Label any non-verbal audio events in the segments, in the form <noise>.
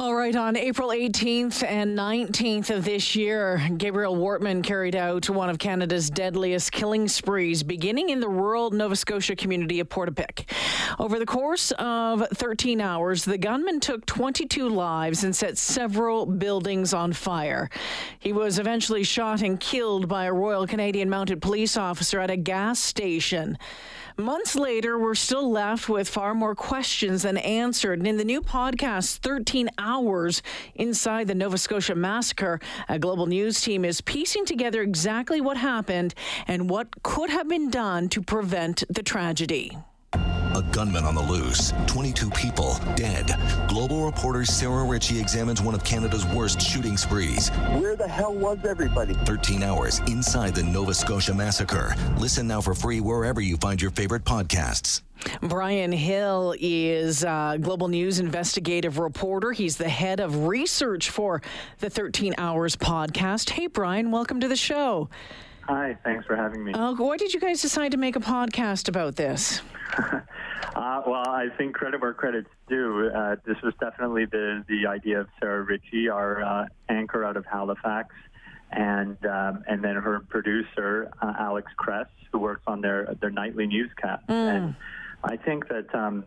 All right, on April 18th and 19th of this year, Gabriel Wortman carried out one of Canada's deadliest killing sprees, beginning in the rural Nova Scotia community of Portapique. Over the course of 13 hours, the gunman took 22 lives and set several buildings on fire. He was eventually shot and killed by a Royal Canadian Mounted Police officer at a gas station. Months later, we're still left with far more questions than answered. And in the new podcast, 13 Hours Inside the Nova Scotia Massacre, a global news team is piecing together exactly what happened and what could have been done to prevent the tragedy. A gunman on the loose. 22 people dead. Global reporter Sarah Ritchie examines one of Canada's worst shooting sprees. Where the hell was everybody? 13 hours inside the Nova Scotia massacre. Listen now for free wherever you find your favorite podcasts. Brian Hill is a global news investigative reporter. He's the head of research for the 13 Hours podcast. Hey, Brian, welcome to the show. Hi, thanks for having me. Uh, why did you guys decide to make a podcast about this? <laughs> uh, well, I think credit where credit's due. Uh, this was definitely the, the idea of Sarah Ritchie, our uh, anchor out of Halifax, and um, and then her producer uh, Alex Kress, who works on their their nightly newscast. Mm. And I think that um,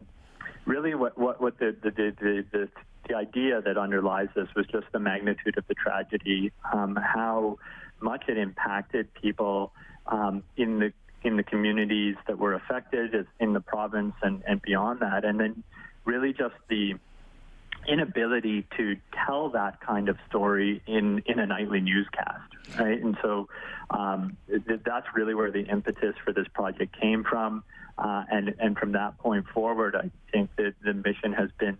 really what what, what the, the, the, the the idea that underlies this was just the magnitude of the tragedy, um, how much it impacted people um, in the in the communities that were affected in the province and, and beyond that, and then really just the inability to tell that kind of story in, in a nightly newscast, right? And so um, that's really where the impetus for this project came from. Uh, and, and from that point forward, I think that the mission has been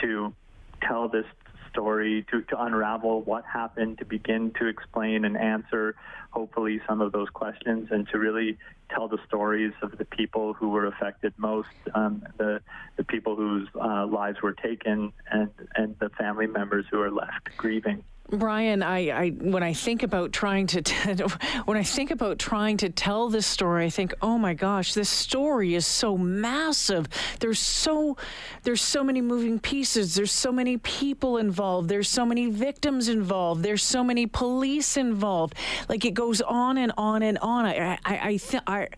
to tell this story, to, to unravel what happened, to begin to explain and answer, hopefully, some of those questions, and to really tell the stories of the people who were affected most, um, the, the people whose uh, lives were taken, and, and the family members who are left grieving. Brian, I, I when I think about trying to t- <laughs> when I think about trying to tell this story, I think, oh my gosh, this story is so massive. There's so there's so many moving pieces. There's so many people involved. There's so many victims involved. There's so many police involved. Like it goes on and on and on. I I, I think I.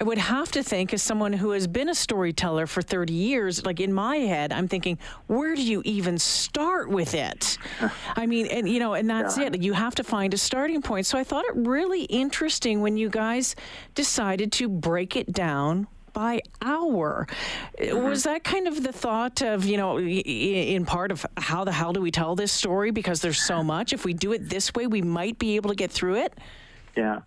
I would have to think, as someone who has been a storyteller for 30 years, like in my head, I'm thinking, where do you even start with it? I mean, and you know, and that's Yeah. it. You have to find a starting point. So I thought it really interesting when you guys decided to break it down by hour. Mm-hmm. Was that kind of the thought of, you know, in part of how the hell do we tell this story? Because there's so much. If we do it this way, we might be able to get through it. Yeah.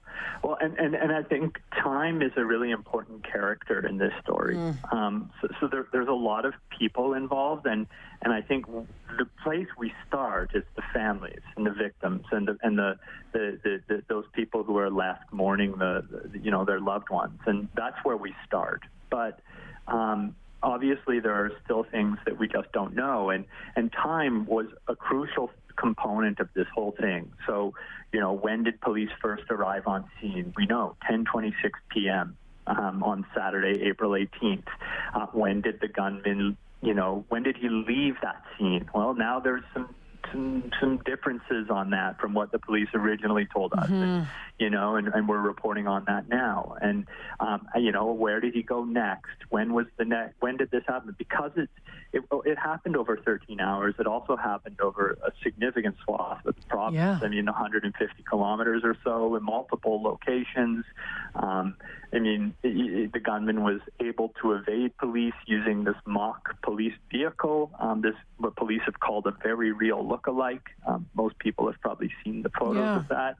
Well, and, and, and I think time is a really important character in this story. Um, so so there, there's a lot of people involved, and, and I think the place we start is the families and the victims and the, and the, the, the, the those people who are left mourning the, the you know their loved ones, and that's where we start. But um, obviously, there are still things that we just don't know, and and time was a crucial component of this whole thing. So, you know, when did police first arrive on scene? We know 10:26 p.m. Um, on Saturday, April 18th. Uh, when did the gunman, you know, when did he leave that scene? Well, now there's some some some differences on that from what the police originally told us, and, you know, and, and we're reporting on that now. And um, you know, where did he go next? When was the next? When did this happen? Because it's it, it happened over 13 hours. It also happened over a significant swath of the province. Yeah. I mean, 150 kilometers or so in multiple locations. Um, I mean, the gunman was able to evade police using this mock police vehicle. Um, this what police have called a very real look-alike. Um, most people have probably seen the photos Yeah. of that.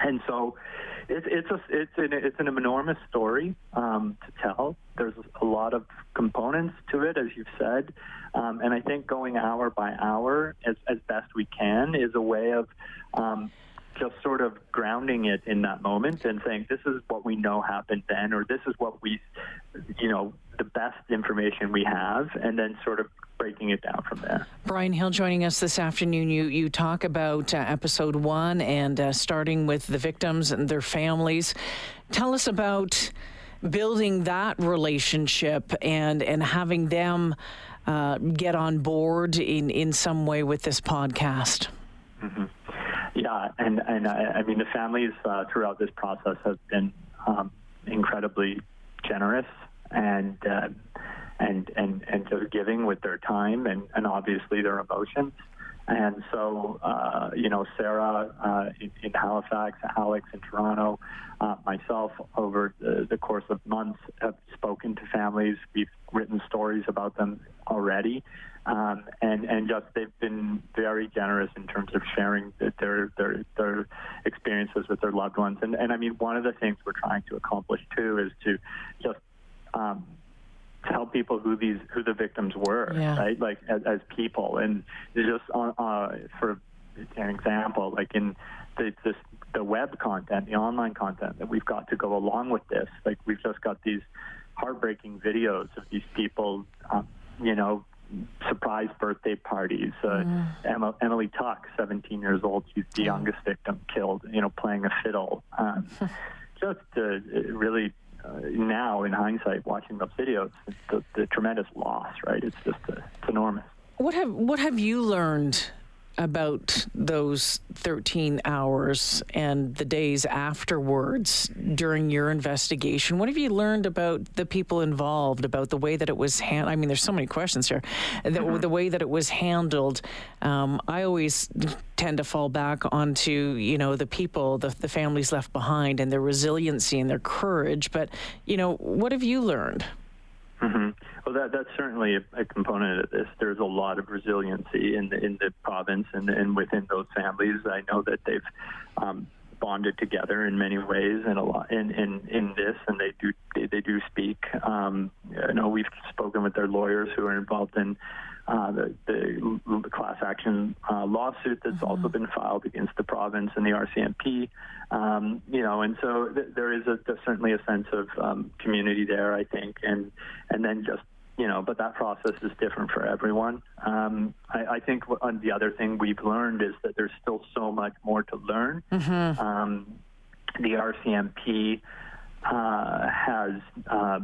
And so, it's it's a it's an it's an enormous story um, to tell. There's a lot of components to it, as you've said, um, and I think going hour by hour as as best we can is a way of um, just sort of grounding it in that moment and saying this is what we know happened then, or this is what we, you know, the best information we have, and then sort of breaking it down from there. Brian Hill joining us this afternoon. You you talk about uh, episode one and uh, starting with the victims and their families. Tell us about building that relationship and and having them uh, get on board in in some way with this podcast. Mm-hmm. Yeah, and and I, I, mean the families uh, throughout this process have been um, incredibly generous and uh, and and and just giving with their time and and obviously their emotions. And so, uh, you know, Sarah uh, in, in, Halifax, Alex in Toronto, uh, myself over the, the, course of months have spoken to families. We've written stories about them already. Um, and and just they've been very generous in terms of sharing their their their experiences with their loved ones. And and I mean, one of the things we're trying to accomplish too is to just um, tell people who these who the victims were, yeah. right? Like as, as people, and just on uh, for an example, like in the this, the web content, the online content that we've got to go along with this. Like we've just got these heartbreaking videos of these people, um, you know, surprise birthday parties. Uh, mm. Emma, Emily Tuck, 17 years old, she's the youngest victim killed, you know, playing a fiddle. Um, <laughs> just uh, really now in hindsight, watching those videos, the, the tremendous loss, right? It's just uh, it's enormous. What have what have you learned about those 13 hours and the days afterwards during your investigation. What have you learned about the people involved, about the way that it was handled? I mean, there's so many questions here. The, mm-hmm. the way that it was handled. Um, I always tend to fall back onto, you know, the people, the, the families left behind and their resiliency and their courage. But, you know, what have you learned? Mm-hmm. Well, that, that's certainly a, a, component of this. There's a lot of resiliency in the, in the province and, and within those families. I know that they've um, bonded together in many ways and a lot in, in, in this, and they do they, they do speak. Um, I know we've spoken with their lawyers who are involved in uh, the, the, the, class action uh, lawsuit that's mm-hmm. also been filed against the province and the RCMP. Um, you know, and so th- there is a, certainly a sense of um, community there, I think, and and then just you know, but that process is different for everyone. Um, I, I, think on the other thing we've learned is that there's still so much more to learn. Mm-hmm. Um, the RCMP uh, has uh,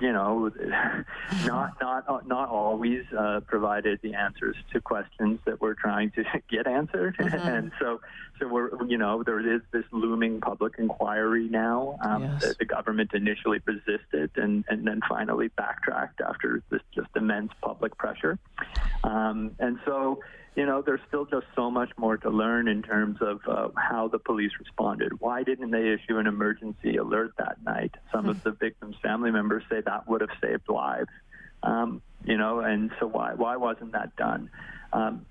you know, <laughs> not not not always uh, provided the answers to questions that we're trying to <laughs> get answered, mm-hmm. <laughs> and so so we're you know there is this looming public inquiry now um, yes. that the government initially resisted and and then finally backtracked after this just immense public pressure, um, and so you know, there's still just so much more to learn in terms of uh, how the police responded. Why didn't they issue an emergency alert that night? Some of hmm. the victims' family members say that would have saved lives. Um, you know, and so why why wasn't that done? Um,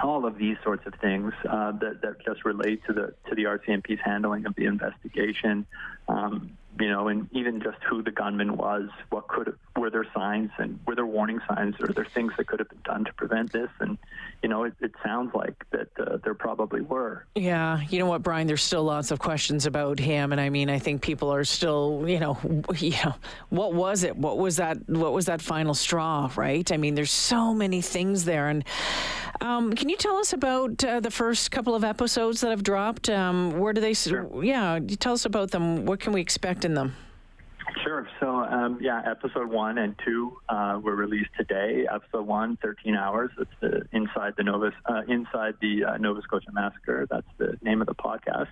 all of these sorts of things uh, that, that just relate to the to the RCMP's handling of the investigation. Um, you know, and even just who the gunman was, what could were there signs and were there warning signs, or there things that could have been done to prevent this? And you know, it, it sounds like that uh, there probably were. Yeah, you know what, Brian? There's still lots of questions about him, and I mean, I think people are still, you know, you know, what was it? What was that? What was that final straw? Right? I mean, there's so many things there, and um, can you tell us about uh, the first couple of episodes that have dropped? Um, where do they? Sure. Yeah, tell us about them. What can we expect in them? Sure. So, um, yeah, episode one and two uh, were released today. Episode one, 13 hours. It's the inside the Nova uh, inside the uh, Nova Scotia massacre. That's the name of the podcast.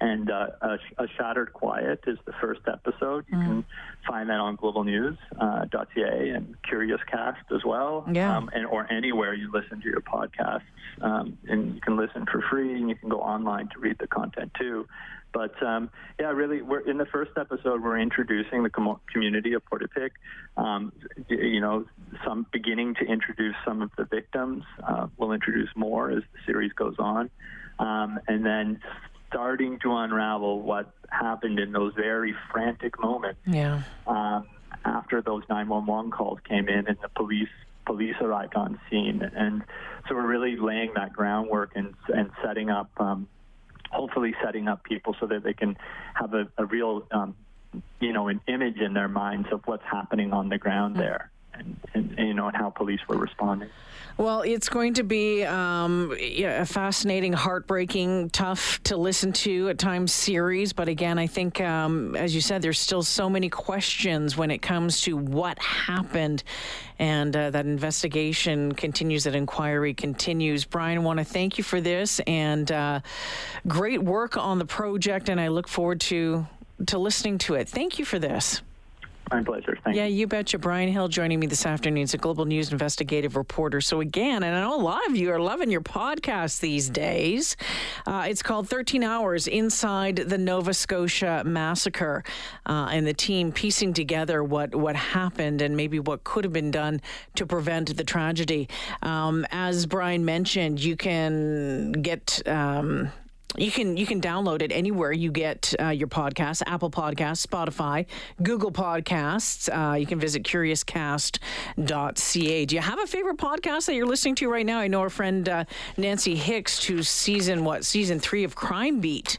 And uh, a, a, Shattered Quiet is the first episode. You mm. can find that on globalnews.ca uh, and Curious Cast as well, yeah. Um, and or anywhere you listen to your podcasts. Um, and you can listen for free, and you can go online to read the content too. But um, yeah, really, we're in the first episode. We're introducing the com- community of Portapique. Um, you know, some beginning to introduce some of the victims. Uh, we'll introduce more as the series goes on, um, and then starting to unravel what happened in those very frantic moments. Yeah. Um, after those 911 calls came in and the police police arrived on scene, and so we're really laying that groundwork and and setting up, um, hopefully setting up people so that they can have a, a real, um, you know, an image in their minds of what's happening on the ground mm-hmm. there and, and, you know and how police were responding. Well, it's going to be um, a fascinating, heartbreaking, tough to listen to at times series. But again, I think, um, as you said, there's still so many questions when it comes to what happened. And uh, that investigation continues, that inquiry continues. Brian, want to thank you for this and uh, great work on the project. And I look forward to, to listening to it. Thank you for this. My pleasure. Thank yeah, you. betcha. Brian Hill joining me this afternoon. He's a global news investigative reporter. So, again, and I know a lot of you are loving your podcast these days. Uh, it's called 13 Hours Inside the Nova Scotia Massacre. Uh, and the team piecing together what, what happened and maybe what could have been done to prevent the tragedy. Um, as Brian mentioned, you can get. Um, you can you can download it anywhere you get uh, your podcasts apple podcasts spotify google podcasts uh, you can visit curiouscast.ca do you have a favorite podcast that you're listening to right now? I know our friend uh, nancy hixt who's season what season three of crime beat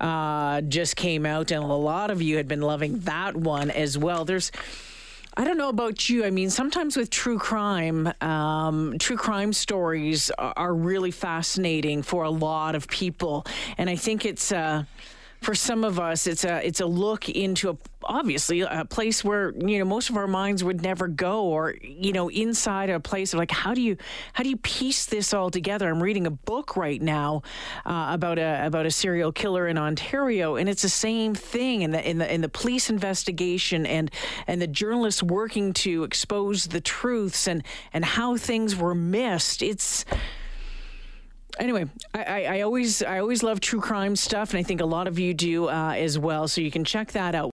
uh, just came out and a lot of you had been loving that one as well. There's I don't know about you. I mean, sometimes with true crime, um, true crime stories are, really fascinating for a lot of people, and I think it's. Uh, for some of us, it's a it's a look into a, obviously a place where you know most of our minds would never go, or you know inside a place of like how do you how do you piece this all together? I'm reading a book right now uh, about a about a serial killer in Ontario, and it's the same thing in the in the in the police investigation and and the journalists working to expose the truths and and how things were missed. It's anyway, I, I, I, always I always love true crime stuff, and I think a lot of you do uh, as well. So you can check that out.